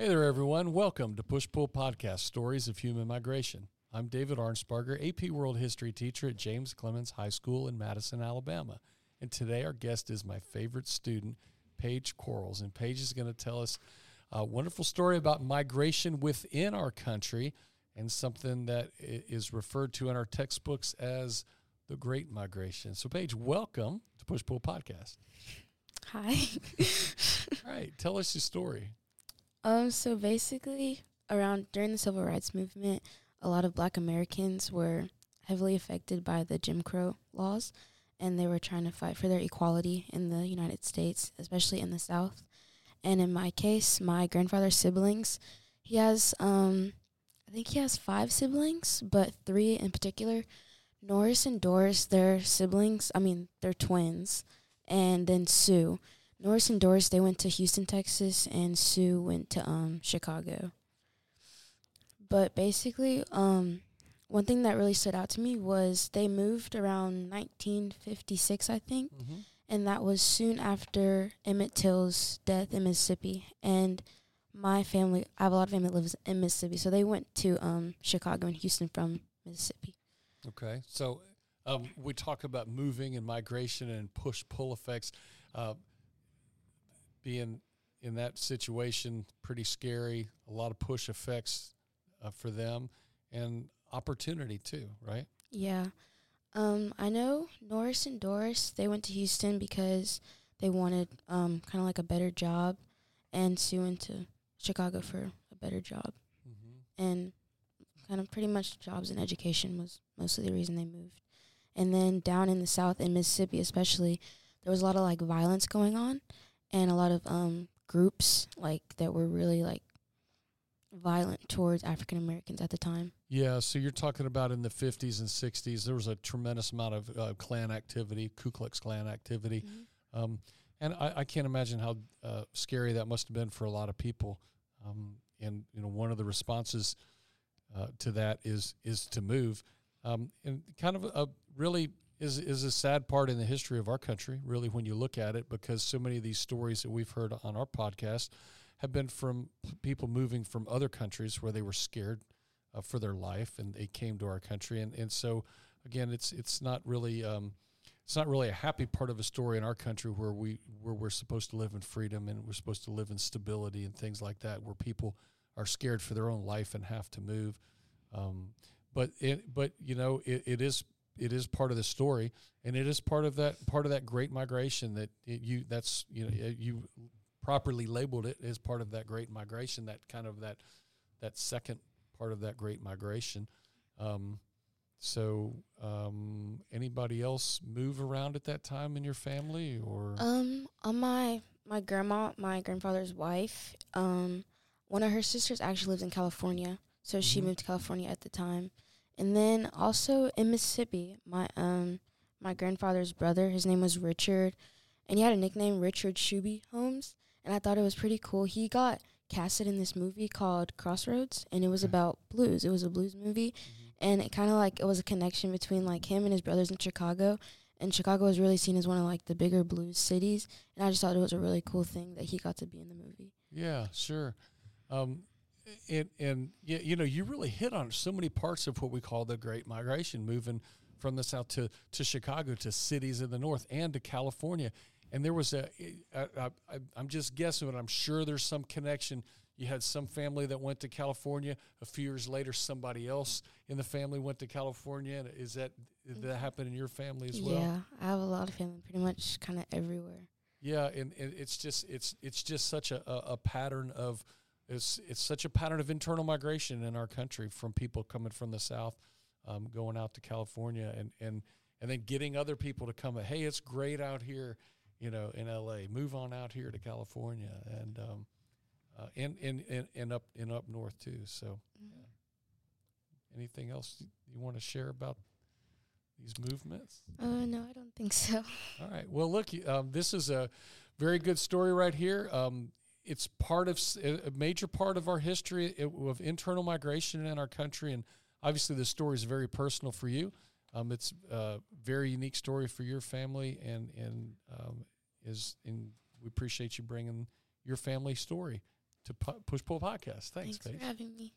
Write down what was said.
Hey there, everyone. Welcome to Push Pull Podcast Stories of Human Migration. I'm David Arnsparger, AP World History teacher at James Clemens High School in Madison, Alabama. And today our guest is my favorite student, Paige Quarles. And Paige is going to tell us a wonderful story about migration within our country and something that is referred to in our textbooks as the Great Migration. So, Paige, welcome to Push Pull Podcast. Hi. All right, tell us your story. Um, so basically, around during the civil rights movement, a lot of Black Americans were heavily affected by the Jim Crow laws, and they were trying to fight for their equality in the United States, especially in the South. And in my case, my grandfather's siblings, he has, um, I think he has five siblings, but three in particular. Norris and Doris, they're siblings. I mean, they're twins, and then Sue Norris and Doris they went to Houston, Texas, and Sue went to um, Chicago. But basically, um, one thing that really stood out to me was they moved around 1956, I think, mm-hmm. and that was soon after Emmett Till's death in Mississippi. And my family, I have a lot of family that lives in Mississippi, so they went to um, Chicago and Houston from Mississippi. Okay, so um, we talk about moving and migration and push pull effects. Uh, being in that situation pretty scary. A lot of push effects uh, for them and opportunity too, right? Yeah. Um, I know Norris and Doris, they went to Houston because they wanted um, kind of like a better job, and Sue went to Chicago for a better job. Mm-hmm. And kind of pretty much jobs and education was mostly the reason they moved. And then down in the South, in Mississippi especially, there was a lot of like violence going on and a lot of um, groups like that were really like violent towards African Americans at the time. Yeah, so you're talking about in the 50s and 60s, there was a tremendous amount of uh, Klan activity, Ku Klux Klan activity. Mm-hmm. Um, and I, I, can't imagine how uh, scary that must have been for a lot of people. Um, and you know, one of the responses uh, to that is is to move. Um, and kind of a really is is a sad part in the history of our country, really, when you look at it, because so many of these stories that we've heard on our podcast have been from people moving from other countries where they were scared uh, for their life and they came to our country, and and so again, it's it's not really. Um, it's not really a happy part of a story in our country where we where we're supposed to live in freedom and we're supposed to live in stability and things like that, where people are scared for their own life and have to move. Um, but it, but you know, it, it is it is part of the story, and it is part of that part of that great migration that it, you that's you know you properly labeled it as part of that great migration. That kind of that that second part of that great migration. Um, so, um, anybody else move around at that time in your family, or um, on my my grandma, my grandfather's wife, um, one of her sisters actually lives in California, so mm-hmm. she moved to California at the time. And then also in Mississippi, my um my grandfather's brother, his name was Richard, and he had a nickname Richard Shuby Holmes, and I thought it was pretty cool. He got casted in this movie called Crossroads, and it was about blues. It was a blues movie, mm-hmm. and it kind of like it was a connection between like him and his brothers in Chicago. And Chicago was really seen as one of like the bigger blues cities, and I just thought it was a really cool thing that he got to be in the movie. Yeah, sure. Um, and and you know you really hit on so many parts of what we call the Great Migration, moving from the south to to Chicago to cities in the north and to California. And there was a I, I, I'm just guessing, but I'm sure there's some connection. You had some family that went to California. A few years later, somebody else in the family went to California. Is that did that happen in your family as well? Yeah, I have a lot of family, pretty much kind of everywhere. Yeah, and, and it's just it's it's just such a, a, a pattern of it's it's such a pattern of internal migration in our country from people coming from the south, um, going out to California, and and and then getting other people to come. Hey, it's great out here, you know, in L.A. Move on out here to California, and um, uh, and, and and and up and up north too. So, mm-hmm. yeah. anything else you want to share about these movements? Uh, no, I don't think so. All right. Well, look, um, this is a very good story right here. Um, it's part of a major part of our history of internal migration in our country, and obviously the story is very personal for you. Um, it's a very unique story for your family, and and um, is and we appreciate you bringing your family story to Push Pull Podcast. Thanks, Thanks Paige. for having me.